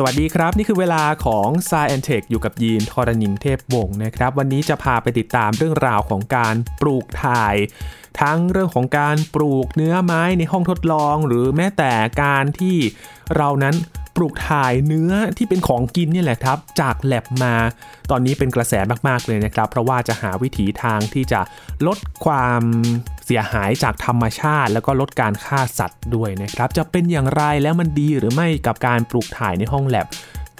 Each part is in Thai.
สวัสดีครับ นี่คือเวลาของ s ซ e n t e c h อยู่กับยีนทรณินเทพวงศ์นะครับ วันนี้จะพาไปติดตามเรื่องราวของการปลูกถ่าย ทั้งเรื่องของการปลูกเนื้อไม้ในห้องทดลอง หรือแม้แต่การที่เรานั้น ปลูกถ่ายเนื้อที่เป็นของกินนี่แหละครับ จากแลบมา ตอนนี้เป็นกระแสมากๆเลยนะครับ เพราะว่าจะหาวิถีทางที่จะลดความเสียหายจากธรรมชาติ แล้วก็ลดการฆ่าสัตว์ด้วยนะครับ จะเป็นอย่างไรแล้วมันดีหรือไม่กับการปลูกถ่ายในห้องแลบ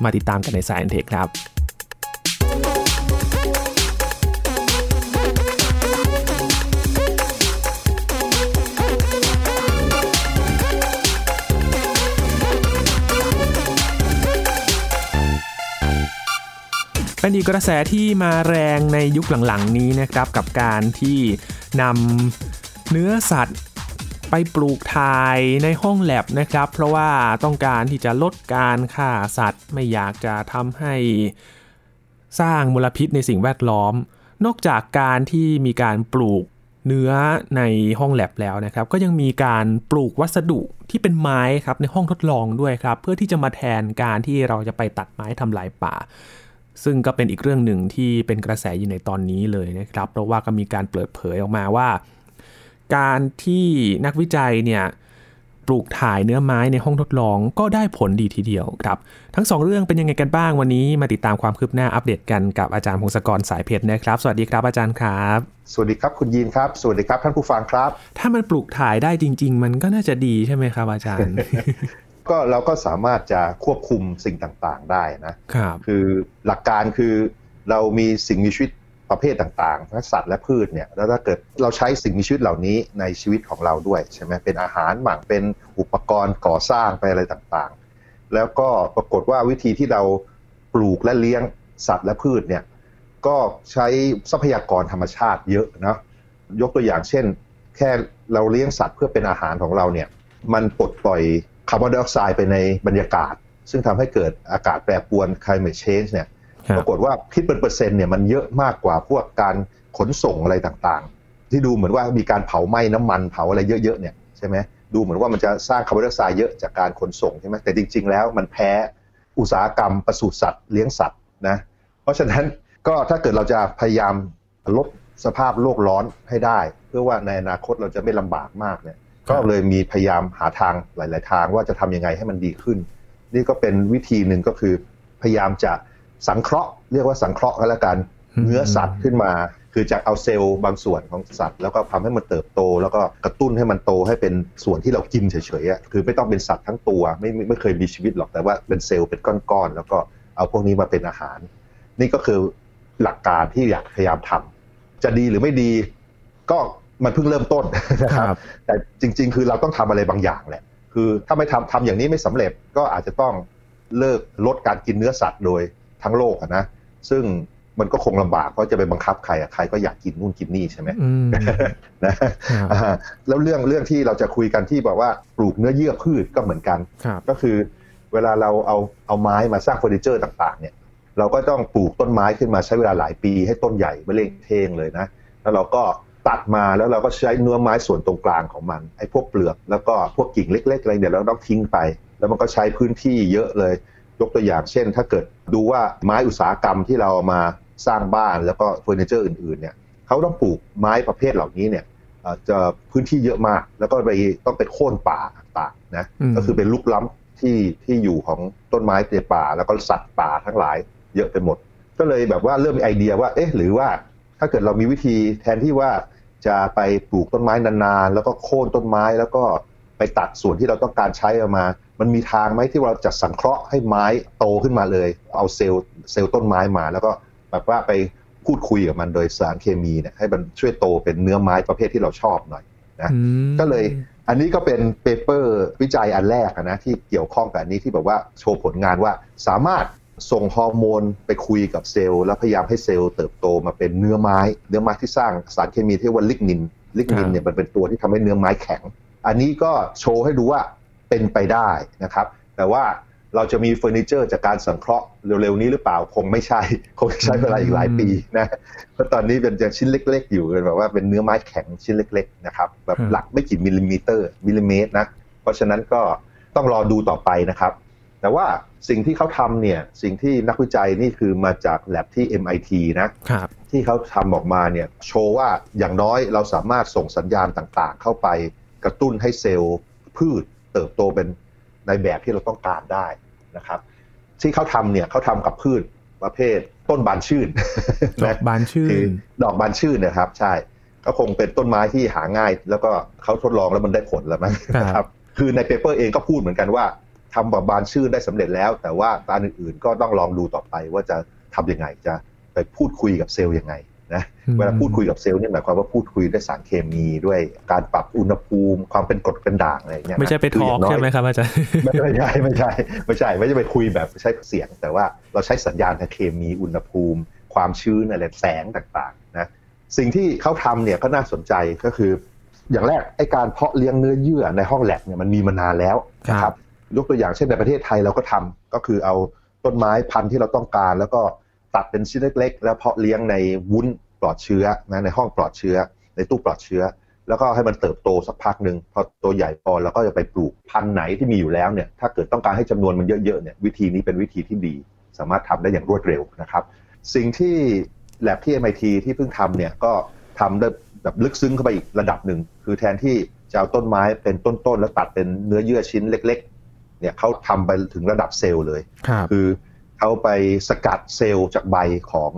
มาติดตามกันในสายเทคครับ เป็นอีกกระแสที่มาแรงในยุคหลังๆนี้นะครับกับการที่นำเนื้อสัตว์ไปปลูกถ่ายในห้องแลบนะครับ เพราะว่าต้องการที่จะลดการฆ่าสัตว์ ไม่อยากจะทำให้สร้างมลพิษในสิ่งแวดล้อม นอกจากการที่มีการปลูกเนื้อในห้องแลบแล้วนะครับ ก็ยังมีการปลูกวัสดุที่เป็นไม้ครับในห้องทดลองด้วยครับ เพื่อที่จะมาแทนการที่เราจะไปตัดไม้ทำลายป่า ซึ่งก็เป็นอีกเรื่องหนึ่งที่เป็นกระแสอยู่ในตอนนี้เลยนะครับ เพราะว่าก็มีการเปิดเผยออกมาว่า การที่นักวิจัยเนี่ยปลูกถ่ายเนื้อไม้ในห้องทดลองก็ได้ผลดีทีเดียวครับ ทั้งสองเรื่องเป็นยังไงกันบ้างวันนี้ มาติดตามความคืบหน้าอัปเดตกันกับอาจารย์พงศกรสายเพชรนะครับ สวัสดีครับอาจารย์ครับ สวัสดีครับคุณยีนครับ สวัสดีครับท่านผู้ฟังครับ ถ้ามันปลูกถ่ายได้จริง ๆ มันก็น่าจะดีใช่ไหมครับอาจารย์ ก็เราก็สามารถจะควบคุมสิ่งต่างๆได้นะคคือหลักการคือเรามีสิ่งมีชีวิตประเภทต่างๆทั้งสัตว์และพืชเนี่ยแล้วถ้าเกิดเราใช้สิ่งมีชีวิตเหล่านี้ในชีวิตของเราด้วยใช่ไหมเป็นอาหารหมั่งเป็นอุปกรณ์ก่อสร้างไปอะไรต่างๆ แล้วก็ปรากฏว่าวิธีที่เราปลูกและเลี้ยงสัตว์และพืชเนี่ยก็ใช้ทรัพยากรธรรมชาติเยอะนะยกตัวอย่างเช่น แค่เราเลี้ยงสัตว์เพื่อเป็นอาหารของเราเนี่ยมันปลดปล่อย คาร์บอนไดออกไซด์ไปในบรรยากาศ ซึ่งทำให้เกิดอากาศแปรปรวน climate change เนี่ยปรากฏว่าคิดเป็นเปอร์เซ็นต์เนี่ยมันเยอะมากกว่าพวกการขนส่งอะไรต่างๆ ที่ดูเหมือนว่ามีการเผาไหม้น้ำมันเผาอะไรเยอะๆเนี่ยใช่ไหมดูเหมือนว่ามันจะสร้างคาร์บอนไดออกไซด์เยอะจากการขนส่งใช่ไหมแต่จริง ๆ แล้วมันแพ้อุตสาหกรรมปศุสัตว์เลี้ยงสัตว์นะเพราะฉะนั้นก็ถ้าเกิดเราจะพยายามลดสภาพโลกร้อนให้ได้ เพื่อว่าในอนาคตเราจะไม่ลำบากมากเนี่ย ก็เลยมีพยายามหาทางหลาย ๆ ทางว่าจะทำยังไงให้มันดีขึ้น นี่ก็เป็นวิธีหนึ่งก็คือ พยายามจะสังเคราะห์ เรียกว่าสังเคราะห์ก็แล้วกันเนื้อสัตว์ขึ้นมา คือจะเอาเซลล์บางส่วนของสัตว์ แล้วก็ทำให้มันเติบโต แล้วก็กระตุ้นให้มันโตให้เป็นส่วนที่เรากินเฉยๆอะคือไม่ต้องเป็นสัตว์ทั้งตัวไม่ไม่เคยมีชีวิตหรอกแต่ว่าเป็นเซลล์เป็นก้อนๆแล้วก็เอาพวกนี้มาเป็นอาหาร นี่ก็คือหลักการที่อยากพยายามทำจะดีหรือไม่ดีก็ มันเพิ่งเริ่มต้นนะครับแต่จริง ๆ คือเราต้องทำอะไรบางอย่างแหละคือถ้าไม่ทำทำอย่างนี้ไม่สำเร็จก็อาจจะต้องเลิกลดการกินเนื้อสัตว์โดยทั้งโลกนะซึ่งมันก็คงลำบากเพราะจะไปบังคับใครอะใครก็อยากกินนู่นกินนี่ใช่ไหมนะแล้วเรื่องเรื่องที่เราจะคุยกันที่บอกว่าปลูกเนื้อเยื่อพืชก็เหมือนกัน ก็คือเวลาเราเอาเอาไม้มาสร้างเฟอร์นิเจอร์ต่างๆเนี่ยเราก็ต้องปลูกต้นไม้ขึ้นมาใช้เวลาหลายปีให้ต้นใหญ่ไม่เล่งเทงเลยนะ แล้วเราก็ ตัดมาแล้วเราก็ใช้เนื้อไม้ส่วนตรงกลางของมันไอ้พวกเปลือกแล้วก็พวกกิ่งเล็กๆอะไรเดี๋ยวเราต้องทิ้งไป แล้วมันก็ใช้พื้นที่เยอะเลย ยกตัวอย่างเช่น ถ้าเกิดดูว่าไม้อุตสาหกรรมที่เรามาสร้างบ้านแล้วก็เฟอร์นิเจอร์อื่นๆเนี่ยเขาต้องปลูกไม้ประเภทเหล่านี้เนี่ยจะพื้นที่เยอะมาก แล้วก็ไปต้องไปโค่นป่าต่างๆนะก็คือเป็นลุกล้ำที่ที่อยู่ของต้นไม้ในป่า แล้วก็สัตว์ป่าทั้งหลายเยอะไปหมด ก็เลยแบบว่าเริ่มมีไอเดียว่าเอ๊ะหรือว่าถ้าเกิดเรามีวิธีแทนที่ว่า จะไปปลูกต้นไม้นานๆ แล้วก็โค่นต้นไม้แล้วก็ไปตัดส่วนที่เราต้องการใช้ออกมา มันมีทางไหมที่เราจะสังเคราะห์ให้ไม้โตขึ้นมาเลย เอาเซลล์เซลล์ต้นไม้มา แล้วก็แบบว่าไปพูดคุยกับมันโดยสารเคมีเนี่ยให้มันช่วยโตเป็นเนื้อไม้ประเภทที่เราชอบหน่อยนะก็เลยอันนี้ก็เป็น paper วิจัยอันแรกนะที่เกี่ยวข้องกับอันนี้ที่แบบว่าโชว์ผลงานว่าสามารถ ส่งฮอร์โมนไปคุยกับเซลล์แล้วพยายามให้เซลล์เติบโตมาเป็นเนื้อไม้ เนื้อไม้ที่สร้างสารเคมีที่ว่าลิกนิน ลิกนินเนี่ยมันเป็นตัวที่ทำให้เนื้อไม้แข็ง อันนี้ก็โชว์ให้ดูว่าเป็นไปได้นะครับ แต่ว่าเราจะมีเฟอร์นิเจอร์จากการสังเคราะห์เร็วๆนี้หรือเปล่าคงไม่ใช่ คงใช้เวลาอีกหลายปีนะเพราะตอนนี้เป็นชิ้นเล็ก ๆ อยู่เป็นแบบว่าเป็นเนื้อไม้แข็งชิ้นเล็กๆนะครับแบบหลักไม่กี่มิลลิเมตรมิลลิเมตรนะเพราะฉะนั้นก็ต้องรอดูต่อไปนะครับ แต่ว่าสิ่งที่เขาทำเนี่ยสิ่งที่นักวิจัยนี่คือมาจากแลบที่ MIT นะครับที่เขาทำออกมาเนี่ยโชว์ว่าอย่างน้อยเราสามารถส่งสัญญาณต่างๆ เข้าไปกระตุ้นให้เซลล์พืชเติบโตเป็นในแบบที่เราต้องการได้นะครับที่เขาทำเนี่ยเขาทำกับพืชประเภทต้นบานชื่น ดอกบานชื่คือนดอกบานชื่นนะครับ ใช่ ก็คงเป็นต้นไม้ที่หาง่าย แล้วก็เขาทดลองแล้วมันได้ผลแล้วมั้งครับนะครับคือใน paper เองก็พูดเหมือนกันว่า ทำแบบบานชื่นได้สำเร็จแล้ว แต่ว่าการอื่นๆ ก็ต้องลองดูต่อไปว่าจะทำยังไงจะไปพูดคุยกับเซลล์ยังไงนะอืมเวลาพูดคุยกับเซลล์เนี่ยหมายความว่าพูดคุยด้วยสารเคมีด้วยการปรับอุณหภูมิ ความเป็นกรดเป็นด่างอะไรอย่างเงี้ยนะไม่ใช่ไปทคืออย่างน้อยใช่ไหมครับอาจารย์ไม่ไม่ใช่ไม่ใช่ไม่ใช่ไม่ใช่ไปคุยแบบใช้เสียง แต่ว่าเราใช้สัญญาณทางเคมีอุณหภูมิ ความชื้นอะไรแสงต่างๆนะสิ่งที่เขาทำเนี่ยก็น่าสนใจก็คือ อย่างแรกไอการเพาะเลี้ยงเนื้อเยื่อในห้องแลบเนี่ยมันมีมานานแล้วนะคครัรับบ ยกตัวอย่างเช่นในประเทศไทยเราก็ทำก็คือเอาต้นไม้พันธุ์ที่เราต้องการ แล้วก็ตัดเป็นชิ้นเล็ก ๆ แล้วเพาะเลี้ยงในวุ้นปลอดเชื้อนะในห้องปลอดเชื้อ ในตู้ปลอดเชื้อ แล้วก็ให้มันเติบโตสักพักหนึ่งพอตัวใหญ่พอเราก็จะไปปลูกพันธุ์ไหนที่มีอยู่แล้วเนี่ยถ้าเกิดต้องการให้จำนวนมันเยอะๆเนี่ยวิธีนี้เป็นวิธีที่ดี สามารถทำได้อย่างรวดเร็วนะครับ สิ่งที่แลบที่ MIT ที่เพิ่งทำเนี่ยก็ทำได้แบบลึกซึ้งเข้าไปอีกระดับหนึ่งคือแทนที่จะเอาต้นไม้เป็นต้นๆ แล้วตัดเป็นเนื้อเยื่อชิ้นเล็ก เนี่ยเขาทำไปถึงระดับเซลล์เลยครับคือเขาไปสกัดเซลล์จากใบของ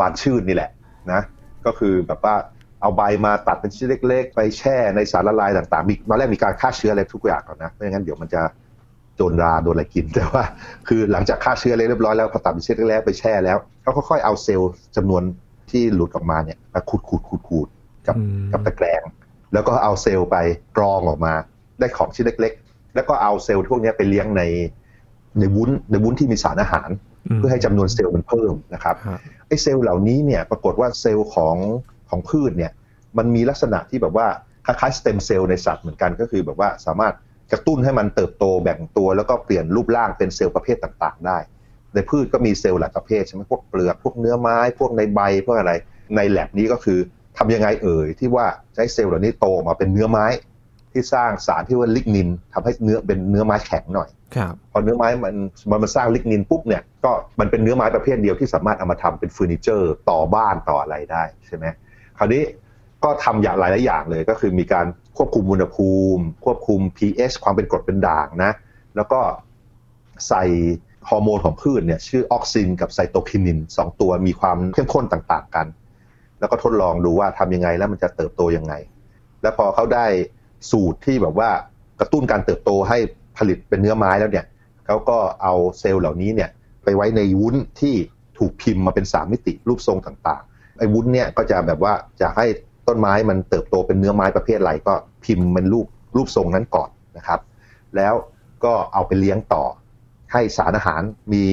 บานชื่นนี่แหละนะ ก็คือแบบว่าเอาใบมาตัดเป็นชิ้นเล็ก ๆ ไปแช่ในสารละลายต่างๆมีตอนแรกมีการฆ่าเชื้ออะไรทุกอย่างก่อนนะไม่งั้นเดี๋ยวมันจะโดนราโดนอะไรกินแต่ว่า คือหลังจากฆ่าเชื้ออะไรเรียบร้อยแล้วพอตัดเป็นชิ้นเล็กๆไปแช่แล้วเขาค่อยๆเอาเซลล์จำนวนที่หลุดออกมาเนี่ยมาขูดขูดขูดขูดกับอืมกับตะแกรงแล้วก็เอาเซลล์ไปกรองออกมา ได้ของชิ้นเล็กๆ แล้วก็เอาเซลล์พวกเนี้ยไปเลี้ยงในในวุ้นในวุ้นที่มีสารอาหาร เพื่อให้จำนวนเซลล์มันเพิ่มนะครับครับไอ้เซลล์เหล่านี้เนี่ยปรากฏว่าเซลล์ของของพืชเนี่ยมันมีลักษณะที่แบบว่าคล้ายๆสเต็มเซลล์ในสัตว์เหมือนกันก็คือแบบว่าสามารถกระตุ้นให้มันเติบโตแบ่งตัว แล้วก็เปลี่ยนรูปร่างเป็นเซลล์ประเภทต่างๆ ได้ ในพืชก็มีเซลล์หลายประเภทใช่ไหมพวกเปลือกพวกเนื้อไม้ พวกในใบพวกอะไรในแล็บนี้ก็คือทำยังไงเอ่ยที่ว่าใช้เซลล์เหล่านี้โตออกมาเป็นเนื้อไม้ ที่สร้างสารที่ว่าลิกนินทำให้เนื้อเป็นเนื้อไม้แข็งหน่อยครับพอเนื้อไม้มันมันมันสร้างลิกนินปุ๊บเนี่ยก็มันเป็นเนื้อไม้ประเภทเดียวที่สามารถเอามาทำเป็นเฟอร์นิเจอร์ต่อบ้านต่ออะไรได้ใช่ไหมคราวนี้ก็ทำอย่างหลายหลายๆอย่างเลยก็คือมีการควบคุมอุณหภูมิ ควบคุม pH ความเป็นกรดเป็นด่างนะ แล้วก็ใส่ฮอร์โมนของพืชเนี่ยชื่อออกซินกับไซโตคินินสองตัวมีความเข้มข้นต่าง ๆ กัน แล้วก็ทดลองดูว่าทำยังไงแล้วมันจะเติบโตยังไง แล้วพอเขาได้ สูตรที่แบบว่ากระตุ้นการเติบโตให้ผลิตเป็นเนื้อไม้แล้วเนี่ยเขาก็เอาเซลล์เหล่านี้เนี่ยไปไว้ในวุ้นที่ถูกพิมพ์มาเป็นสามมิติรูปทรงต่างๆไอ้วุ้นเนี่ยก็จะแบบว่าจะให้ต้นไม้มันเติบโตเป็นเนื้อไม้ประเภทอะไรก็พิมพ์เป็นรูปรูปทรงนั้นก่อนนะครับ แล้วก็เอาไปเลี้ยงต่อ ให้สารอาหารมี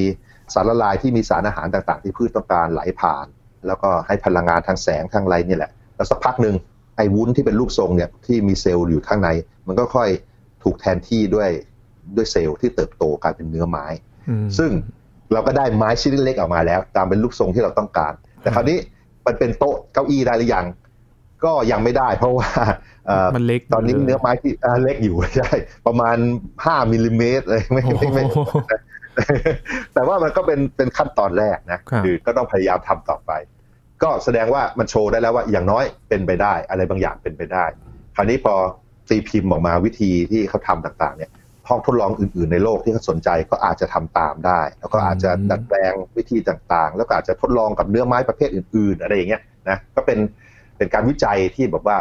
สารละลายที่มีสารอาหารต่างๆ ที่พืชต้องการไหลผ่าน แล้วก็ให้พลังงานทางแสงทางไรนี่แหละ แล้วสักพักหนึ่ง อ้วุ้นที่เป็นรูปทรงเนี่ยที่มีเซลล์อยู่ข้างใน มันก็ค่อยถูกแทนที่ด้วยด้วยเซลล์ที่เติบโตกลายเป็นเนื้อไม้อืมซึ่งเราก็ได้ไม้ชิ้นเล็กๆออกมาแล้ว ตามเป็นรูปทรงที่เราต้องการ แต่คราวนี้มันเป็นโต๊ะเก้าอี้ได้หรือยังก็ยังไม่ได้ เพราะว่าเอ่อมันเล็กตอนนี้เนื้อไม้ที่อ่าเล็กอยู่ใช่ประมาณ5มิลลิเมตรเลยไม่ไม่ไม่โอ้โหแต่ว่ามันก็เป็นเป็นขั้นตอนแรกนะครับอก็ต้องพยายามทำต่อไป ก็แสดงว่ามันโชว์ได้แล้วว่าอย่างน้อยเป็นไปได้ อะไรบางอย่างเป็นไปได้ คราวนี้พอตีพิมพ์ออกมาวิธีที่เขาทำต่างๆ เนี่ยห้องทดลองอื่นๆในโลกที่เขาสนใจก็อาจจะทำตามได้ แล้วก็อาจจะดัดแปลงวิธีต่างๆ แล้วก็อาจจะทดลองกับเนื้อไม้ประเภทอื่น ๆ อะไรอย่างเงี้ยนะก็เป็นเป็นการวิจัยที่แบบว่า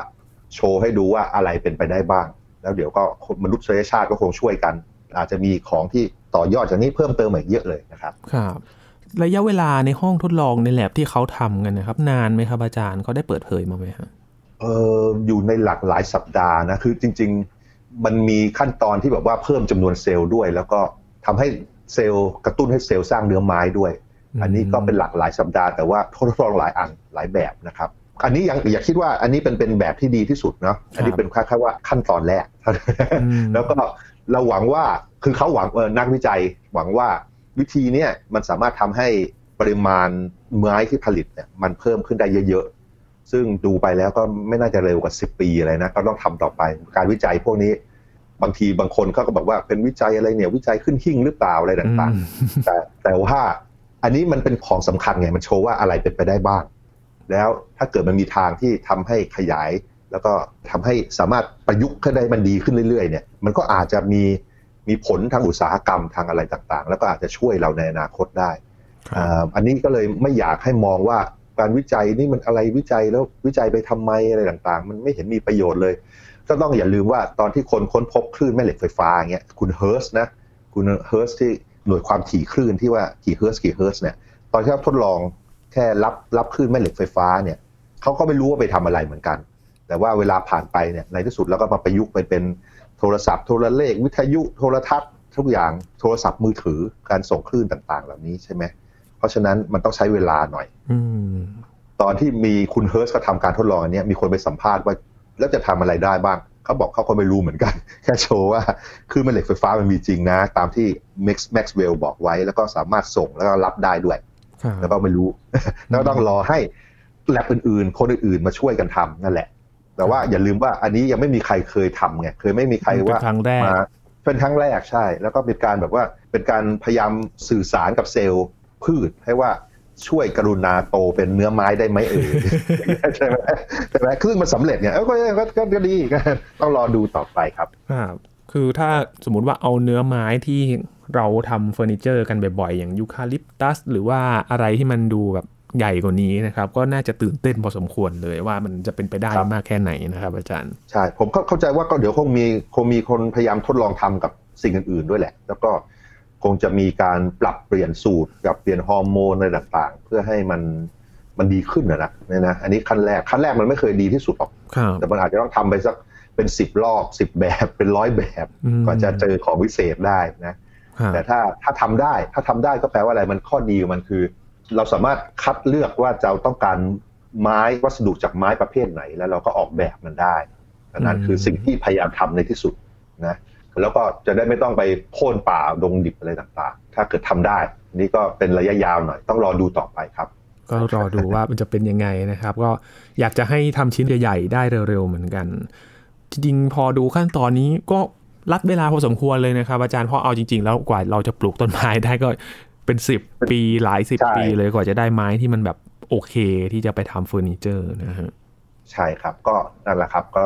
โชว์ให้ดูว่าอะไรเป็นไปได้บ้าง แล้วเดี๋ยวก็มนุษยชาติก็คงช่วยกัน อาจจะมีของที่ต่อยอดจากนี้เพิ่มเติมอีกเยอะเลยนะครับ ครับ ระยะเวลาในห้องทดลองในแลบที่เขาทำกันนะครับ นานไหมครับอาจารย์เขาได้เปิดเผยมาไหมฮะเอออยู่ในหลากหลายสัปดาห์นะคือจริง ๆ มันมีขั้นตอนที่แบบว่าเพิ่มจำนวนเซลล์ด้วย แล้วก็ทำให้เซลล์กระตุ้นให้เซลล์สร้างเนื้อไม้ด้วยอืมอันนี้ก็เป็นหลากหลายสัปดาห์ แต่ว่าทดลองหลายอันหลายแบบนะครับ อันนี้ยังอย่าคิดว่าอันนี้เป็นเป็นแบบที่ดีที่สุดเนาะอันนี้เป็นแค่ว่าขั้นตอนแรกอืมแล้วก็เราหวังว่าคือเขาหวังเออนักวิจัยหวังว่า วิธีเนี้ยมันสามารถทำให้ปริมาณไม้ที่ผลิตเนี่ยมันเพิ่มขึ้นได้เยอะๆ ซึ่งดูไปแล้วก็ไม่น่าจะเร็วกว่า 10 ปีอะไรนะ ก็ต้องทำต่อไป การวิจัยพวกนี้บางทีบางคนเขาก็บอกว่าเป็นวิจัยอะไรเนี่ยวิจัยขึ้นหิ่งหรือเปล่าอะไรต่างๆ แต่แต่ว่าอันนี้มันเป็นของสำคัญไงมันโชว์ว่าอะไรเป็นไปได้บ้าง แล้วถ้าเกิดมันมีทางที่ทำให้ขยาย แล้วก็ทำให้สามารถประยุกต์ขึ้นได้มันดีขึ้นเรื่อยๆเนี่ยมันก็อาจจะมี มีผลทางอุตสาหกรรมทางอะไรต่างๆ แล้วก็อาจจะช่วยเราในอนาคตได้อันนี้ก็เลยไม่อยากให้มองว่าการวิจัยนี่มันอะไรวิจัยแล้ววิจัยไปทำไมอะไรต่างๆ มันไม่เห็นมีประโยชน์เลย ก็ต้องอย่าลืมว่าตอนที่คนค้นพบคลื่นแม่เหล็กไฟฟ้าเงี้ยคุณเฮิรตซ์นะคุณเฮิรตซ์ที่หน่วยความถี่คลื่นที่ว่ากี่เฮิรตซ์กี่เฮิรตซ์เนี่ยตอนที่เขาทดลองแค่รับรับคลื่นแม่เหล็กไฟฟ้าเนี่ยเขาก็ไม่รู้ว่าไปทำอะไรเหมือนกัน แต่ว่าเวลาผ่านไปเนี่ยในที่สุดแล้วก็มาประยุกต์ไปเป็น โทรศัพท์โทรเลข วิทยุโทรทัศน์ทุกอย่างโทรศัพท์มือถือการส่งคลื่นต่างๆ เหล่านี้ใช่ไหมเพราะฉะนั้นมันต้องใช้เวลาหน่อยอตอนที่มีคุณเฮิร์สเขาทำการทดลองอันนี้มีคนไปสัมภาษณ์ว่าแล้วจะทำอะไรได้บ้างเขาบอกเขาก็ไม่รู้เหมือนกัน แค่โชว์ว่าคือแม่เหล็กไฟฟ้ามันมีจริงนะ ตามที่ Max Maxwell บอกไว้ แล้วก็สามารถส่งแล้วก็รับได้ด้วย แล้วก็ไม่รู้แล้วต้องรอให้แลบอื่นๆ คนอื่นๆมาช่วยกันทำนั่นแหละ แต่ว่าอย่าลืมว่าอันนี้ยังไม่มีใครเคยทำไงเคยไม่มีใครว่ามาเป็นครั้งแรกใช่ แล้วก็เป็นการแบบว่าเป็นการพยายามสื่อสารกับเซลล์พืชให้ว่าช่วยกรุณาโตเป็นเนื้อไม้ได้ไหมเอ่ยใช่ไหมใช่ไหมซึ่งมันสำเร็จเนี่ยก็ก็ก็ดีต้องรอดูต่อไปครับครับคือถ้าสมมติว่าเอาเนื้อไม้ที่เราทำเฟอร์นิเจอร์กันบ่อยๆ อย่างยูคาลิปตัส หรือว่าอะไรที่มันดูแบบ ใหญ่กว่านี้นะครับ ก็น่าจะตื่นเต้นพอสมควรเลยว่ามันจะเป็นไปได้มากแค่ไหนนะครับ อาจารย์ ใช่ ผมเข้าใจว่าก็เดี๋ยวคงมีคงมีคนพยายามทดลองทำกับสิ่งอื่นๆด้วยแหละ แล้วก็คงจะมีการปรับเปลี่ยนสูตรกับเปลี่ยนฮอร์โมนอะไรต่างๆ เพื่อให้มันมันดีขึ้นนะนะนี่นะ อันนี้ขั้นแรกขั้นแรกมันไม่เคยดีที่สุดหรอกแต่มันอาจจะต้องทำไปสักเป็นสิบรอบสิบแบบเป็นร้อยแบบก่อนจะเจอของวิเศษได้นะ แต่ถ้าถ้าทำได้ถ้าทำได้ก็แปลว่าอะไรมันข้อดีมันคือ เราสามารถคัดเลือกว่าจะต้องการไม้วัสดุจากไม้ประเภทไหน แล้วเราก็ออกแบบมันได้นั่นคือสิ่งที่พยายามทำในที่สุดนะแล้วก็จะได้ไม่ต้องไปโค่นป่าดงดิบอะไรต่างๆ ถ้าเกิดทำได้ นี่ก็เป็นระยะยาวหน่อย ต้องรอดูต่อไปครับ ก็รอดูว่ามันจะเป็นยังไงนะครับ ก็อยากจะให้ทำชิ้นใหญ่ๆได้เร็วๆเหมือนกัน จริงๆพอดูขั้นตอนนี้ก็รัดเวลาพอสมควรเลยนะครับอาจารย์เพราะเอาจริงๆ แล้วกว่าเราจะปลูกต้นไม้ได้ก็ เป็นสิบปีหลายสิบปีเลยกว่าจะได้ไม้ที่มันแบบโอเคที่จะไปทำเฟอร์นิเจอร์นะฮะใช่ครับก็นั่นแหละครับ ก็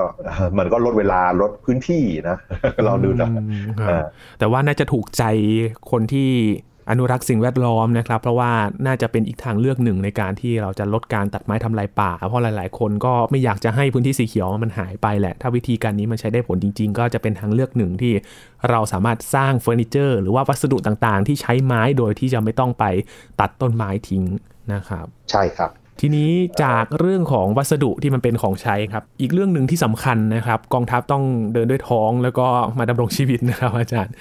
มันก็ลดเวลาลดพื้นที่นะลองดูนะแต่ว่าน่าจะถูกใจคนที่ อนุรักษ์สิ่งแวดล้อมนะครับ เพราะว่าน่าจะเป็นอีกทางเลือกหนึ่งในการที่เราจะลดการตัดไม้ทำลายป่า เพราะหลาย ๆ คนก็ไม่อยากจะให้พื้นที่สีเขียวมันหายไปแหละ ถ้าวิธีการนี้มันใช้ได้ผลจริง ๆ ก็จะเป็นทางเลือกหนึ่งที่เราสามารถสร้างเฟอร์นิเจอร์ หรือว่าวัสดุต่างๆ ที่ใช้ไม้โดยที่จะไม่ต้องไปตัดต้นไม้ทิ้งนะครับ ใช่ครับทีนี้จากเรื่องของวัสดุที่มันเป็นของใช้ครับ อีกเรื่องหนึ่งที่สำคัญนะครับ กองทัพต้องเดินด้วยท้องแล้วก็มาดำรงชีวิตนะครับอาจารย์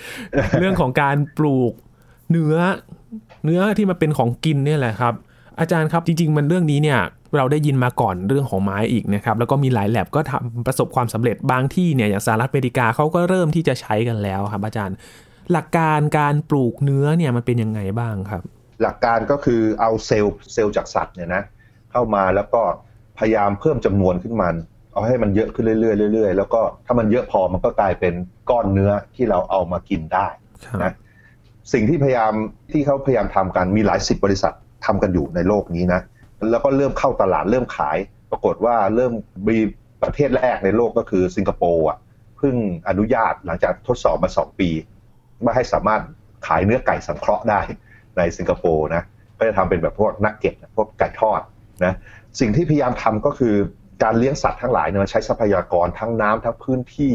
เรื่องของการปลูก เนื้อเนื้อที่มันเป็นของกินเนี่ยแหละครับ อาจารย์ครับจริง ๆ มันเรื่องนี้เนี่ยเราได้ยินมาก่อนเรื่องของไม้อีกนะครับแล้วก็มีหลายแลบก็ทำประสบความสำเร็จบางที่เนี่ยอย่างสหรัฐอเมริกาเขาก็เริ่มที่จะใช้กันแล้วครับ อาจารย์ หลักการการปลูกเนื้อเนี่ยมันเป็นยังไงบ้างครับ หลักการก็คือเอาเซลล์เซลล์จากสัตว์เนี่ยนะเข้ามาแล้วก็พยายามเพิ่มจำนวนขึ้นมัน เอาให้มันเยอะขึ้นเรื่อยๆเรื่อยๆแล้วก็ถ้ามันเยอะพอมันก็กลายเป็นก้อนเนื้อที่เราเอามากินได้นะ สิ่งที่พยายามที่เขาพยายามทำกันมีหลายสิบบริษัททำกันอยู่ในโลกนี้นะแล้วก็เริ่มเข้าตลาดเริ่มขาย ปรากฏว่าเริ่มมีประเทศแรกในโลกก็คือสิงคโปร์อะเพิ่งอนุญาตหลังจากทดสอบมาสองปีว่าให้สามารถขายเนื้อไก่สังเคราะห์ได้ในสิงคโปร์นะก็จะทำเป็นแบบพวกนักเก็ตพวกไก่ทอดนะสิ่งที่พยายามทำก็คือการเลี้ยงสัตว์ทั้งหลายเนี่ยมันใช้ทรัพยากรทั้งน้ำทั้งพื้นที่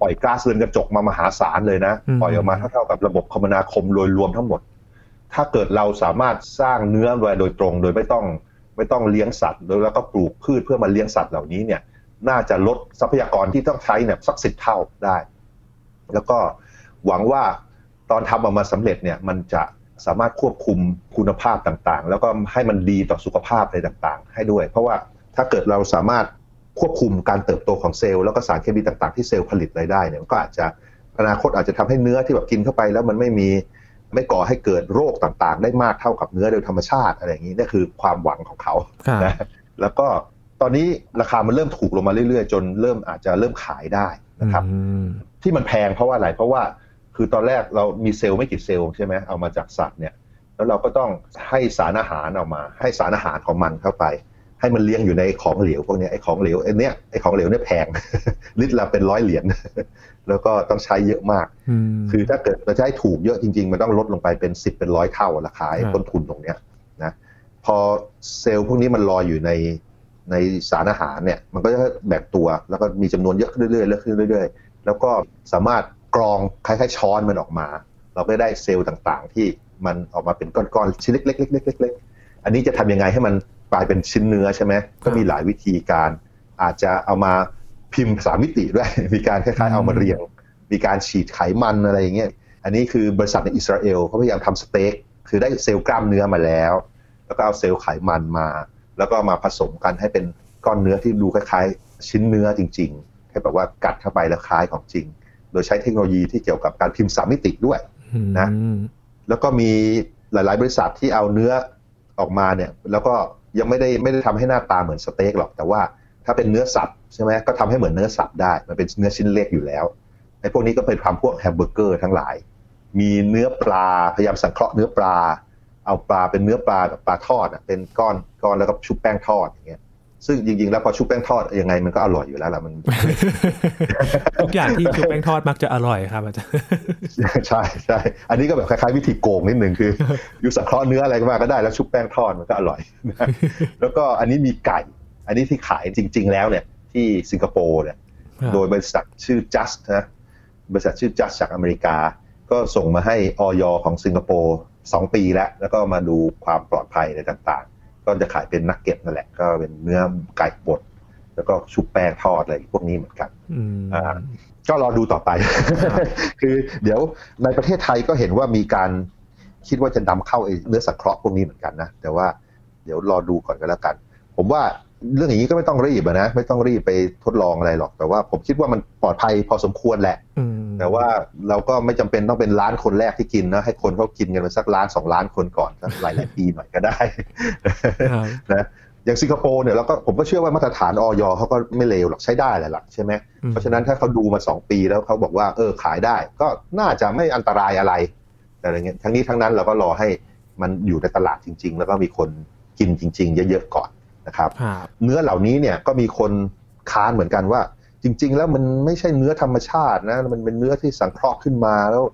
ปล่อยก๊าซเรือนกระจกมามหาศาลเลยนะ ปล่อยออกมาเท่ากับระบบคมนาคมโดยรวมทั้งหมด ถ้าเกิดเราสามารถสร้างเนื้อโดยตรง โดยไม่ต้องไม่ต้องเลี้ยงสัตว์แล้วก็ปลูกพืชเพื่อมาเลี้ยงสัตว์เหล่านี้เนี่ย น่าจะลดทรัพยากรที่ต้องใช้เนี่ยสักสิบเท่าได้ แล้วก็หวังว่าตอนทำออกมาสำเร็จเนี่ยมันจะสามารถควบคุมคุณภาพต่างๆ แล้วก็ให้มันดีต่อสุขภาพอะไรต่างๆ ให้ด้วย เพราะว่าถ้าเกิดเราสามารถ ควบคุมการเติบโตของเซลล์แล้วก็สารเคมีต่างๆที่เซลล์ผลิตรายได้เนี่ยก็อาจจะอนาคตอาจจะทำให้เนื้อที่แบบกินเข้าไปแล้วมันไม่มีไม่ก่อให้เกิดโรคต่างๆ ได้มากเท่ากับเนื้อโดยธรรมชาติอะไรอย่างนี้นี่คือความหวังของเขานะแล้วก็ตอนนี้ราคามันเริ่มถูกลงมาเรื่อยๆ จนเริ่มอาจจะเริ่มขายได้นะครับอืมที่มันแพงเพราะว่าอะไรเพราะว่าคือตอนแรกเรามีเซลล์ไม่กี่เซลล์ใช่ไหมเอามาจากสัตว์เนี่ยแล้วเราก็ต้องให้สารอาหารออกมา ให้สารอาหารของมันเข้าไป ให้มันเลี้ยงอยู่ในของเหลวพวกเนี้ยไอ้ของเหลวไอ้เนี้ยไอ้ของเหลวเนี่ยแพง ลิตรละเป็นร้อยเหรียญแล้วก็ต้องใช้เยอะมากอืมคือถ้าเกิดเราจะให้ถูกเยอะจริง ๆ มันต้องลดลงไปเป็นสิบเป็นร้อยเท่าราคาไอ้ครับต้นทุนตรงเนี้ยนะพอเซลล์พวกนี้มันลอยอยู่ในในสารอาหารเนี่ยมันก็จะแบ่งตัวแล้วก็มีจำนวนเยอะขึ้นเรื่อยๆเยอะขึ้นเรื่อยๆ แล้วก็สามารถกรองคล้ายๆช้อนมันออกมา เราก็ได้เซลล์ต่างๆ ที่มันออกมาเป็นก้อนๆชิ้นเล็กๆๆๆๆอันนี้จะทำยังไงให้มัน กลายเป็นชิ้นเนื้อใช่ไหมก็มีหลายวิธีการ อาจจะเอามาพิมพ์สามมิติด้วยมีการคล้ายๆเอามาเรียง มีการฉีดไขมันอะไรอย่างเงี้ยอันนี้คือบริษัทในอิสราเอลเขาพยายามทำสเต็กคือได้เซลล์กล้ามเนื้อมาแล้ว แล้วก็เอาเซลล์ไขมันมา แล้วก็มาผสมกันให้เป็นก้อนเนื้อที่ดูคล้ายๆ ชิ้นเนื้อจริงๆให้แบบว่ากัดเข้าไปแล้วคล้ายของจริง โดยใช้เทคโนโลยีที่เกี่ยวกับการพิมพ์สามมิติด้วยนะอืมแล้วก็มีหลาย ๆ บริษัทที่เอาเนื้อออกมาเนี่ยแล้วก็ ยังไม่ได้ไม่ได้ทำให้หน้าตาเหมือนสเต็กหรอก แต่ว่าถ้าเป็นเนื้อสัตว์ใช่ไหมก็ทำให้เหมือนเนื้อสัตว์ได้ มันเป็นเนื้อชิ้นเล็กอยู่แล้วไอ้พวกนี้ก็เป็นทำพวกแฮมเบอร์เกอร์ทั้งหลาย มีเนื้อปลาพยายามสังเคราะห์เนื้อปลา เอาปลาเป็นเนื้อปลาแบบปลาทอดอะเป็นก้อนก้อนแล้วก็ชุบแป้งทอดอย่างเงี้ย ซึ่งจริงๆ แล้วพอชุบแป้งทอดยังไงมันก็อร่อยอยู่แล้วล่ะมันทุกอย่างที่คือแป้งทอดมักจะอร่อยครับอาจารย์ใช่ใช่อันนี้ก็แบบคล้ายๆวิธีโกงนิดนึงคืออยู่สังเคราะห์เนื้ออะไรก็มาก็ได้แล้วชุบแป้งทอดมันก็อร่อยนะแล้วก็อันนี้มีไก่ อันนี้ที่ขายจริง ๆ แล้วเนี่ย ที่สิงคโปร์เนี่ยครับโดยบริษัทชื่อ Just นะบริษัทชื่อ Just จากอเมริกา ก็ส่งมาให้ออยของสิงคโปร์สองปีแล้ว แล้วก็มาดูความปลอดภัยอะไรต่างๆ ก็จะขายเป็นนักเก็ตนั่นแหละ ก็เป็นเนื้อไก่บดแล้วก็ชุบแป้งทอดอะไรพวกนี้เหมือนกันอืมอ่าก็รอดูต่อไปครับคือเดี๋ยวในประเทศไทยก็เห็นว่ามีการคิดว่าจะนำเข้าไอ้เนื้อสังเคราะห์พวกนี้เหมือนกันนะ แต่ว่าเดี๋ยวรอดูก่อนก็แล้วกัน ผมว่า เรื่องอย่างนี้ก็ไม่ต้องรีบอะนะไม่ต้องรีบไปทดลองอะไรหรอก แต่ว่าผมคิดว่ามันปลอดภัยพอสมควรแหละอืมแต่ว่าเราก็ไม่จำเป็นต้องเป็นล้านคนแรกที่กินนะให้คนเขากินกันไปสักล้านสองล้านคนก่อนสักหลายหลายๆปีหน่อยก็ได้ครับนะอย่างสิงคโปร์เนี่ยเราก็ผมก็เชื่อว่ามาตรฐานออยเขาก็ไม่เลวหรอกใช้ได้แหละหลักใช่ไหมอืมเพราะฉะนั้นถ้าเขาดูมาสองปีแล้วเขาบอกว่าเออขายได้ ก็น่าจะไม่อันตรายอะไรแต่อะไรเงี้ยทั้งนี้ทั้งนั้นเราก็รอให้มันอยู่ในตลาดจริง ๆ แล้วก็มีคนกินจริง ๆ เยอะๆก่อน นะครับครับเนื้อเหล่านี้เนี่ยก็มีคนค้านเหมือนกันว่า จริง ๆ แล้วมันไม่ใช่เนื้อธรรมชาตินะมันเป็นเนื้อที่สังเคราะห์ขึ้นมาแล้ว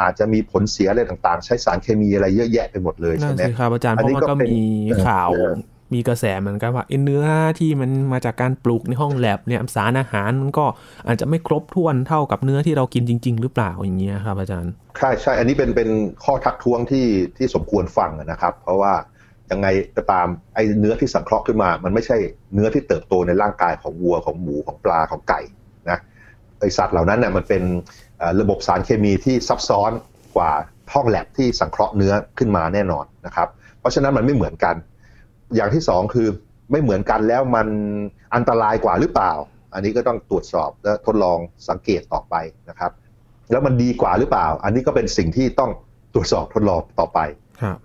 อาจจะมีผลเสียอะไรต่างๆ ใช้สารเคมีอะไรเยอะแยะไปหมดเลยนั่ใช่นไหมสิครับอาจารย์อัเพนนี้ราะมันก็ก็เป็นมีเออข่าวเออมีกระแสเหมือนกันว่าไอ้เนื้อที่มันมาจากการปลูกในห้องแลบเนี่ยสารอาหารมันก็อาจจะไม่ครบถ้วนเท่ากับเนื้อที่เรากินจริง ๆ หรือเปล่าอย่างเงี้ยครับอาจารย์ ใช่ใช่อันนี้เป็นเป็นข้อทักท้วงที่ที่สมควรฟังนะครับ เพราะว่า ยังไงก็ตามไอ้เนื้อที่สังเคราะห์ขึ้นมา มันไม่ใช่เนื้อที่เติบโตในร่างกายของวัวของหมูของปลาของไก่นะไอสัตว์เหล่านั้นน่ะมันเป็นระบบสารเคมีที่ซับซ้อนกว่าห้องแลบที่สังเคราะห์เนื้อขึ้นมาแน่นอนนะครับ เพราะฉะนั้นมันไม่เหมือนกัน อย่างที่สองคือไม่เหมือนกันแล้วมันอันตรายกว่าหรือเปล่า อันนี้ก็ต้องตรวจสอบและทดลองสังเกตต่อไปนะครับ แล้วมันดีกว่าหรือเปล่า อันนี้ก็เป็นสิ่งที่ต้องตรวจสอบทดลองต่อไป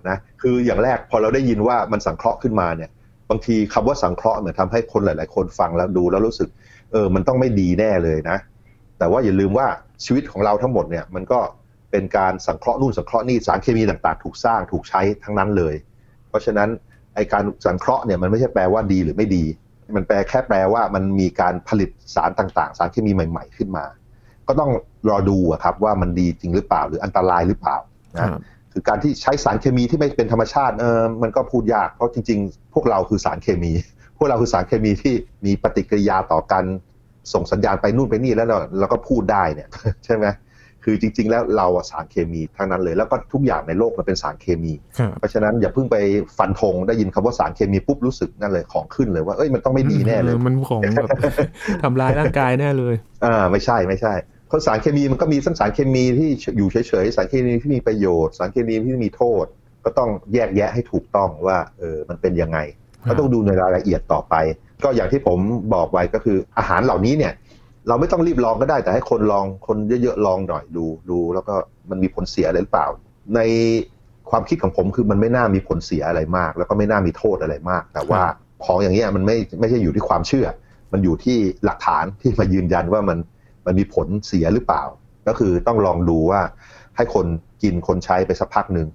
นะคืออย่างแรกพอเราได้ยินว่ามันสังเคราะห์ขึ้นมาเนี่ยบางทีคำว่าสังเคราะห์เหมือนทำให้คนหลาย ๆ คนฟังแล้วดูแล้วรู้สึกเออมันต้องไม่ดีแน่เลยนะ แต่ว่าอย่าลืมว่าชีวิตของเราทั้งหมดเนี่ยมันก็เป็นการสังเคราะห์นู่นสังเคราะห์นี่สารเคมีต่าง ๆ ถูกสร้างถูกใช้ทั้งนั้นเลย เพราะฉะนั้นไอการสังเคราะห์เนี่ยมันไม่ใช่แปลว่าดีหรือไม่ดี มันแปลแค่แปลว่ามันมีการผลิตสารต่าง ๆ สารเคมีใหม่ ๆ ขึ้นมา ก็ต้องรอดูอะครับว่ามันดีจริงหรือเปล่าหรืออันตรายหรือเปล่าคนะรับ คือการที่ใช้สารเคมีที่ไม่เป็นธรรมชาติเออมันก็พูดยาก เพราะจริง ๆ พวกเราคือสารเคมี พวกเราคือสารเคมีที่มีปฏิกิริยาต่อกันส่งสัญญาณไปนู่นไปนี่แล้วเราเราก็พูดได้เนี่ยใช่ไหมคือจริง ๆ แล้วเราอะสารเคมีทั้งนั้นเลย แล้วก็ทุกอย่างในโลกมันเป็นสารเคมีครับเพราะฉะนั้นอย่าเพิ่งไปฟันธงได้ยินคำว่าสารเคมีปุ๊บรู้สึกนั่นเลยของขึ้นเลยว่าเอ้ยมันต้องไม่ดีแน่เลยออมันของแบบทำลายร่างกายแน่เลยอ่าไม่ใช่ไม่ใช่ เพราะสารเคมีมันก็มีทั้งสารเคมีที่อยู่เฉยๆ สารเคมีที่มีประโยชน์ สารเคมีที่มีโทษ ก็ต้องแยกแยะให้ถูกต้องว่าเออมันเป็นยังไงก็ต้องดูในรายละเอียดต่อไป ก็อย่างที่ผมบอกไว้ก็คืออาหารเหล่านี้เนี่ยเราไม่ต้องรีบลองก็ได้แต่ให้คนลองคนเยอะๆลองหน่อยดูดู แล้วก็มันมีผลเสียอะไรหรือเปล่า ในความคิดของผมคือมันไม่น่ามีผลเสียอะไรมาก แล้วก็ไม่น่ามีโทษอะไรมาก แต่ว่าของอย่างเงี้ยมันไม่ไม่ใช่อยู่ที่ความเชื่อ มันอยู่ที่หลักฐานที่มายืนยันว่ามัน มันมีผลเสียหรือเปล่า ก็คือต้องลองดูว่าให้คนกินคนใช้ไปสักพักหนึ่ง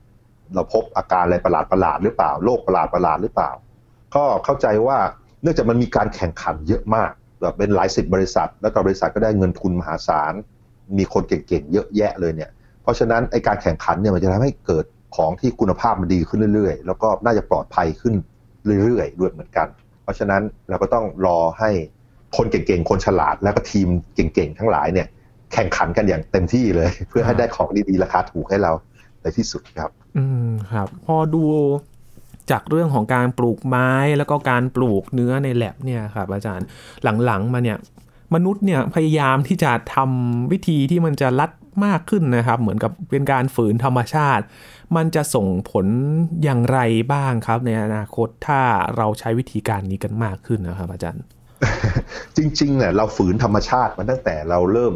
เราพบอาการอะไรประหลาดประหลาดหรือเปล่าโรคประหลาดประหลาดหรือเปล่า ก็เข้าใจว่าเนื่องจากมันมีการแข่งขันเยอะมากแบบเป็นหลายสิบบริษัท แล้วก็บริษัทก็ได้เงินทุนมหาศาลมีคนเก่งๆเยอะแยะเลยเนี่ย เพราะฉะนั้นไอการแข่งขันเนี่ยมันจะทำให้เกิดของที่คุณภาพมันดีขึ้นเรื่อยๆ แล้วก็น่าจะปลอดภัยขึ้นเรื่อยๆด้วยเหมือนกัน เพราะฉะนั้นเราก็ต้องรอให้ คนเก่งๆ คนฉลาดแล้วก็ทีมเก่งๆ ทั้งหลายเนี่ยแข่งขันกันอย่างเต็มที่เลย เพื่อให้ได้ของดีๆ ราคาถูกให้เราในที่สุดครับ อืมครับ พอดูจากเรื่องของการปลูกไม้แล้วก็การปลูกเนื้อในแลบเนี่ยครับ อาจารย์หลังๆมาเนี่ยมนุษย์เนี่ยพยายามที่จะทำวิธีที่มันจะลัดมากขึ้นนะครับ เหมือนกับเป็นการฝืนธรรมชาติ มันจะส่งผลอย่างไรบ้างครับ ในอนาคตถ้าเราใช้วิธีการนี้กันมากขึ้นนะครับ อาจารย์ จริงๆเนี่ยเราฝืนธรรมชาติมาตั้งแต่เราเริ่ม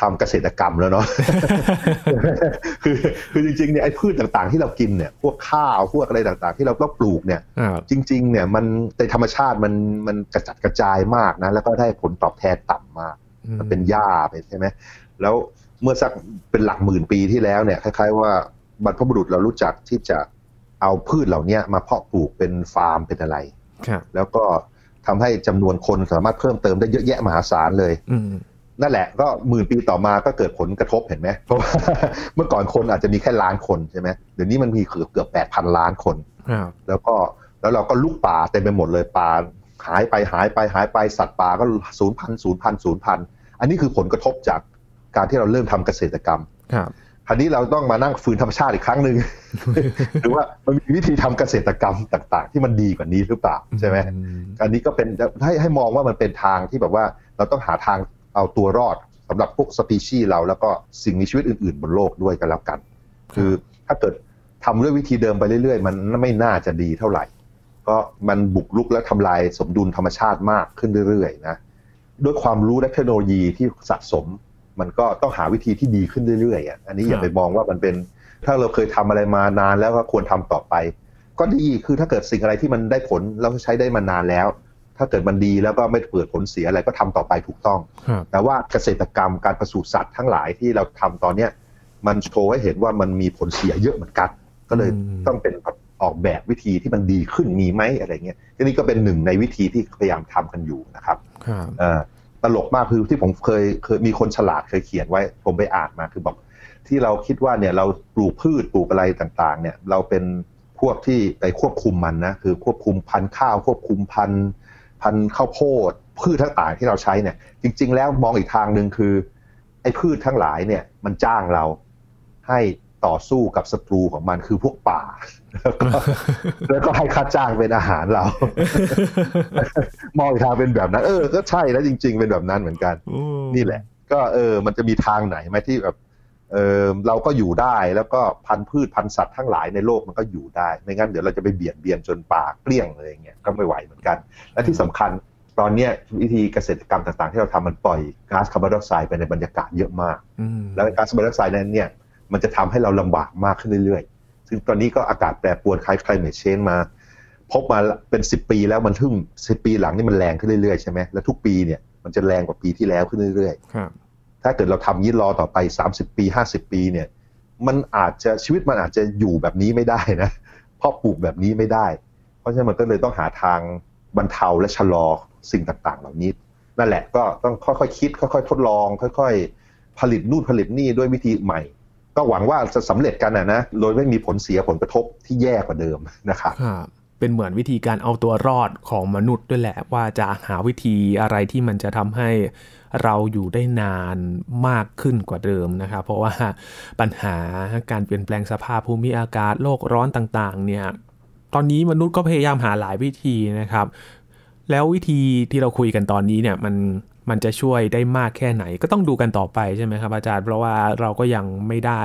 ทำเกษตรกรรมแล้วเนาะคือคือจริงๆเนี่ยไอ้พืชต่างๆที่เรากินเนี่ย พวกข้าวพวกอะไรต่างๆ ที่เราต้องปลูกเนี่ย จริง ๆ เนี่ยมันในธรรมชาติมันมันกระจัดกระจายมากนะ แล้วก็ได้ผลตอบแทนต่ำมาก มันเป็นหญ้าไปใช่ไหมแล้วเมื่อสักเป็นหลักหมื่นปีที่แล้วเนี่ยคล้ายๆว่าบรรพบุรุษเรารู้จักที่จะเอาพืชเหล่านี้มาเพาะปลูกเป็นฟาร์มเป็นอะไรแล้วก็ ทำให้จำนวนคนสามารถเพิ่มเติมได้เยอะแยะมหาศาลเลยนั่นแหละก็หมื่นปีต่อมาก็เกิดผลกระทบเห็นไหมเพราะว่าเมื่อก่อนคนอาจจะมีแค่ล้านคนใช่ไหมเดี๋ยวนี้มันมีเกือบเกือบแปดพันล้านคนแล้วก็แล้วเราก็ลุกป่าเต็มไปหมดเลยป่าหายไปหายไปหายไปสัตว์ป่าก็ศูนย์พันศูนย์พันศูนย์พันอันนี้คือผลกระทบจากการที่เราเริ่มทำเกษตรกรรมครับ คราวนี้เราต้องมานั่งฟื้นธรรมชาติอีกครั้งหนึ่งหรือว่ามันมีวิธีทำเกษตรกรรมต่าง ๆ ที่มันดีกว่านี้หรือเปล่าใช่ไหมอันนี้ก็เป็นให้ให้มองว่ามันเป็นทางที่แบบว่าเราต้องหาทางเอาตัวรอดสำหรับพวกสปีชีส์เราแล้วก็สิ่งมีชีวิตอื่น ๆ บนโลกด้วยกันแล้วกัน คือถ้าเกิดทำด้วยวิธีเดิมไปเรื่อย ๆ มันไม่น่าจะดีเท่าไหร่ ก็มันบุกลุกและทำลายสมดุลธรรมชาติมากขึ้นเรื่อยๆนะด้วยความรู้และเทคโนโลยีที่สะสม มันก็ต้องหาวิธีที่ดีขึ้นเรื่อยๆอะอันนี้อย่าไปมองว่ามันเป็น ถ้าเราเคยทำอะไรมานานแล้วก็ควรทำต่อไป ก็ดีคือถ้าเกิดสิ่งอะไรที่มันได้ผลเราใช้ได้มานานแล้ว ถ้าเกิดมันดีแล้วก็ไม่เปิดผลเสียอะไรก็ทำต่อไปถูกต้อง แต่ว่าเกษตรกรรมการประสูติสัตว์ทั้งหลายที่เราทำตอนเนี้ยมันโชว์ให้เห็นว่ามันมีผลเสียเยอะเหมือนกัน ก็เลยต้องเป็นออกแบบวิธีที่มันดีขึ้นมีไหมอะไรเงี้ยทีนี้ก็เป็นหนึ่งในวิธีที่พยายามทำกันอยู่นะครับ ตลกมากคือที่ผมเคยเคยมีคนฉลาดเคยเขียนไว้ ผมไปอ่านมาคือบอก ที่เราคิดว่าเนี่ยเราปลูกพืชปลูกอะไรต่างๆ เนี่ยเราเป็นพวกที่ไปควบคุมมันนะคือควบคุมพันธุ์ข้าว ควบคุมพันธุ์พันธุ์ข้าวโพดพืชทั้งต่างที่เราใช้เนี่ย จริง ๆ แล้วมองอีกทางหนึ่งคือ ไอ้พืชทั้งหลายเนี่ยมันจ้างเราให้ต่อสู้กับศัตรูของมันคือพวกป่า แล้วก็ให้ค่าจ้างเป็นอาหารเรา มองอีกทางเป็นแบบนั้น เออ ก็ใช่แล้วจริง ๆ เป็นแบบนั้นเหมือนกัน นี่แหละ ก็เออ มันจะมีทางไหนไหมที่แบบเออเราก็อยู่ได้แล้วก็พันธุ์พืชพันธุ์สัตว์ทั้งหลายในโลกมันก็อยู่ได้ ไม่งั้นเดี๋ยวเราจะไปเบียดเบียนจนป่าเกลี้ยงเลยเงี้ยก็ไม่ไหวเหมือนกัน และที่สำคัญตอนนี้วิธีเกษตรกรรมต่างๆ ที่เราทำมันปล่อยก๊าซคาร์บอนไดออกไซด์ไปในบรรยากาศเยอะมาก แล้วก๊าซคาร์บอนไดออกไซด์นั้นเนี่ยมันจะทำให้เราลำบากมากขึ้นเรื่อยๆ ซึ่งตอนนี้ก็อากาศแปรปรวนคล้าย climate change มาพบมาเป็นสิบปีแล้วมันทึ่งสิบปีหลังนี่มันแรงขึ้นเรื่อยๆใช่ไหมแล้วทุกปีเนี่ยมันจะแรงกว่าปีที่แล้วขึ้นเรื่อยๆถ้าเกิดเราทำยี่รอต่อไปสามสิบปีห้าสิบปีเนี่ยมันอาจจะชีวิตมันอาจจะอยู่แบบนี้ไม่ได้นะเพราะปลูกแบบนี้ไม่ได้ เพราะฉะนั้นมันก็เลยต้องหาทางบรรเทาและชะลอสิ่งต่างๆ เหล่านี้ นั่นแหละก็ต้องค่อยๆคคิด ค่อยๆ ทดลอง ค่อย ๆ ผลิตนู่นผลิตนี่ด้วยวิธีใหม่ ก็หวังว่าจะสำเร็จกันนะนะโดยไม่มีผลเสียผลกระทบที่แย่กว่าเดิมนะครับเป็นเหมือนวิธีการเอาตัวรอดของมนุษย์ด้วยแหละ ว่าจะหาวิธีอะไรที่มันจะทำให้เราอยู่ได้นานมากขึ้นกว่าเดิมนะครับ เพราะว่าปัญหาการเปลี่ยนแปลงสภาพภูมิอากาศโลกร้อนต่างๆ เนี่ย ตอนนี้มนุษย์ก็พยายามหาหลายวิธีนะครับ แล้ววิธีที่เราคุยกันตอนนี้เนี่ยมัน มันจะช่วยได้มากแค่ไหน ก็ต้องดูกันต่อไปใช่ไหมครับอาจารย์ เพราะว่าเราก็ยังไม่ได้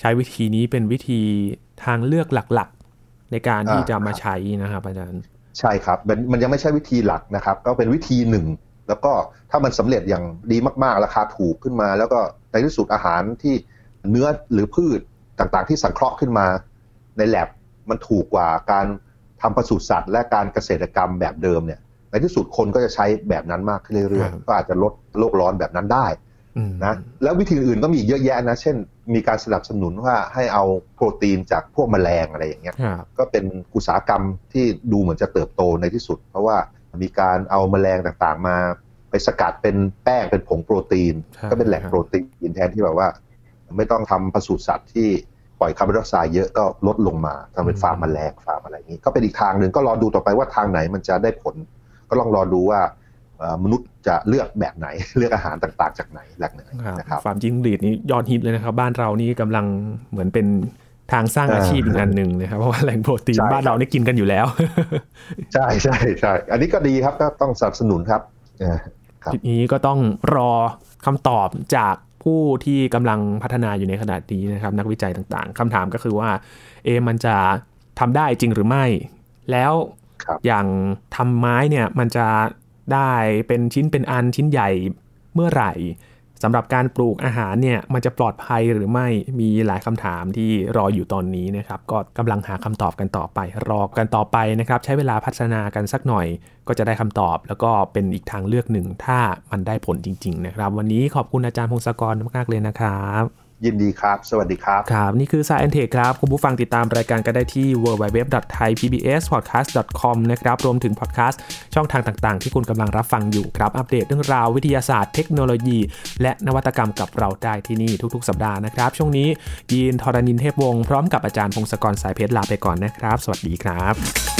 ใช้วิธีนี้เป็นวิธีทางเลือกหลักๆ ในการที่จะมาใช้นะครับอาจารย์ ใช่ครับมันยังไม่ใช่วิธีหลักนะครับ ก็เป็นวิธีหนึ่ง แล้วก็ถ้ามันสำเร็จอย่างดีมากๆ ราคาถูกขึ้นมา แล้วก็ในที่สุดอาหารที่เนื้อหรือพืชต่างๆ ที่สังเคราะห์ขึ้นมาในแลบมันถูกกว่าการทำปศุสัตว์และการเกษตรกรรมแบบเดิมเนี่ย ในที่สุดคนก็จะใช้แบบนั้นมากขึ้นเรื่อยๆก็อาจจะลดโลกร้อนแบบนั้นได้นะแล้ววิธีอื่นก็มีเยอะแยะนะ เช่น มีการสนับสนุนว่าให้เอาโปรตีนจากพวกแมลงอะไรอย่างเงี้ยก็เป็นอุตสาหกรรมที่ดูเหมือนจะเติบโตในที่สุด เพราะว่ามีการเอาแมลงต่างๆ มาไปสกัดเป็นแป้งเป็นผงโปรตีน ก็เป็นแหล่งโปรตีนแทนที่แบบว่า ไม่ต้องทำปศุสัตว์ที่ปล่อยคาร์บอนไดออกไซด์เยอะก็ลดลงมาทำเป็นฟาร์มแมลงฟาร์มอะไรอย่างนี้ ก็เป็นอีกทางหนึ่งก็รอดูต่อไปว่าทางไหนมันจะได้ผล ก็ลองรอดูว่ามนุษย์จะเลือกแบบไหนเลือกอาหารต่างๆ จากไหนแหล่งไหนนะครับฟาร์มจิ้งหรีดนี้ยอดฮิตเลยนะครับ บ้านเรานี่กำลังเหมือนเป็นทางสร้างอาชีพอีกอันหนึ่งนะครับเพราะว่าแหล่งโปรตีนบ้านเรานี่กินกันอยู่แล้ว ใช่ใช่ใช่อันนี้ก็ดีครับก็ต้องสนับสนุนครับทีนี้ก็ต้องรอคำตอบจากผู้ที่กำลังพัฒนาอยู่ในขณะนี้นะครับ นักวิจัยต่างๆคำถามก็คือว่าเอมันจะทำได้จริงหรือไม่ แล้ว อย่างทำไม้เนี่ยมันจะได้เป็นชิ้นเป็นอันชิ้นใหญ่เมื่อไหร่สำหรับการปลูกอาหารเนี่ยมันจะปลอดภัยหรือไม่มีหลายคำถามที่รออยู่ตอนนี้นะครับ ก็กำลังหาคำตอบกันต่อไป รอกันต่อไปนะครับ ใช้เวลาพัฒนากันสักหน่อย ก็จะได้คำตอบ แล้วก็เป็นอีกทางเลือกหนึ่ง ถ้ามันได้ผลจริง ๆ นะครับ วันนี้ขอบคุณอาจารย์พงศกรมากๆเลยนะครับ ยินดีครับ สวัสดีครับ ครับ นี่คือ Science Tech ครับ คุณผู้ฟังติดตามรายการก็ได้ที่ www.thaipbspodcast.com นะครับ รวมถึงพอดแคสต์ช่องทางต่างๆ ที่คุณกำลังรับฟังอยู่ครับ อัปเดตเรื่องราววิทยาศาสตร์เทคโนโลยี และนวัตกรรมกับเราได้ที่นี่ทุกๆ สัปดาห์นะครับ ช่วงนี้ยีนทรณินเทพวงศ์พร้อมกับอาจารย์พงศกรสายเพชรลาไปก่อนนะครับ สวัสดีครับ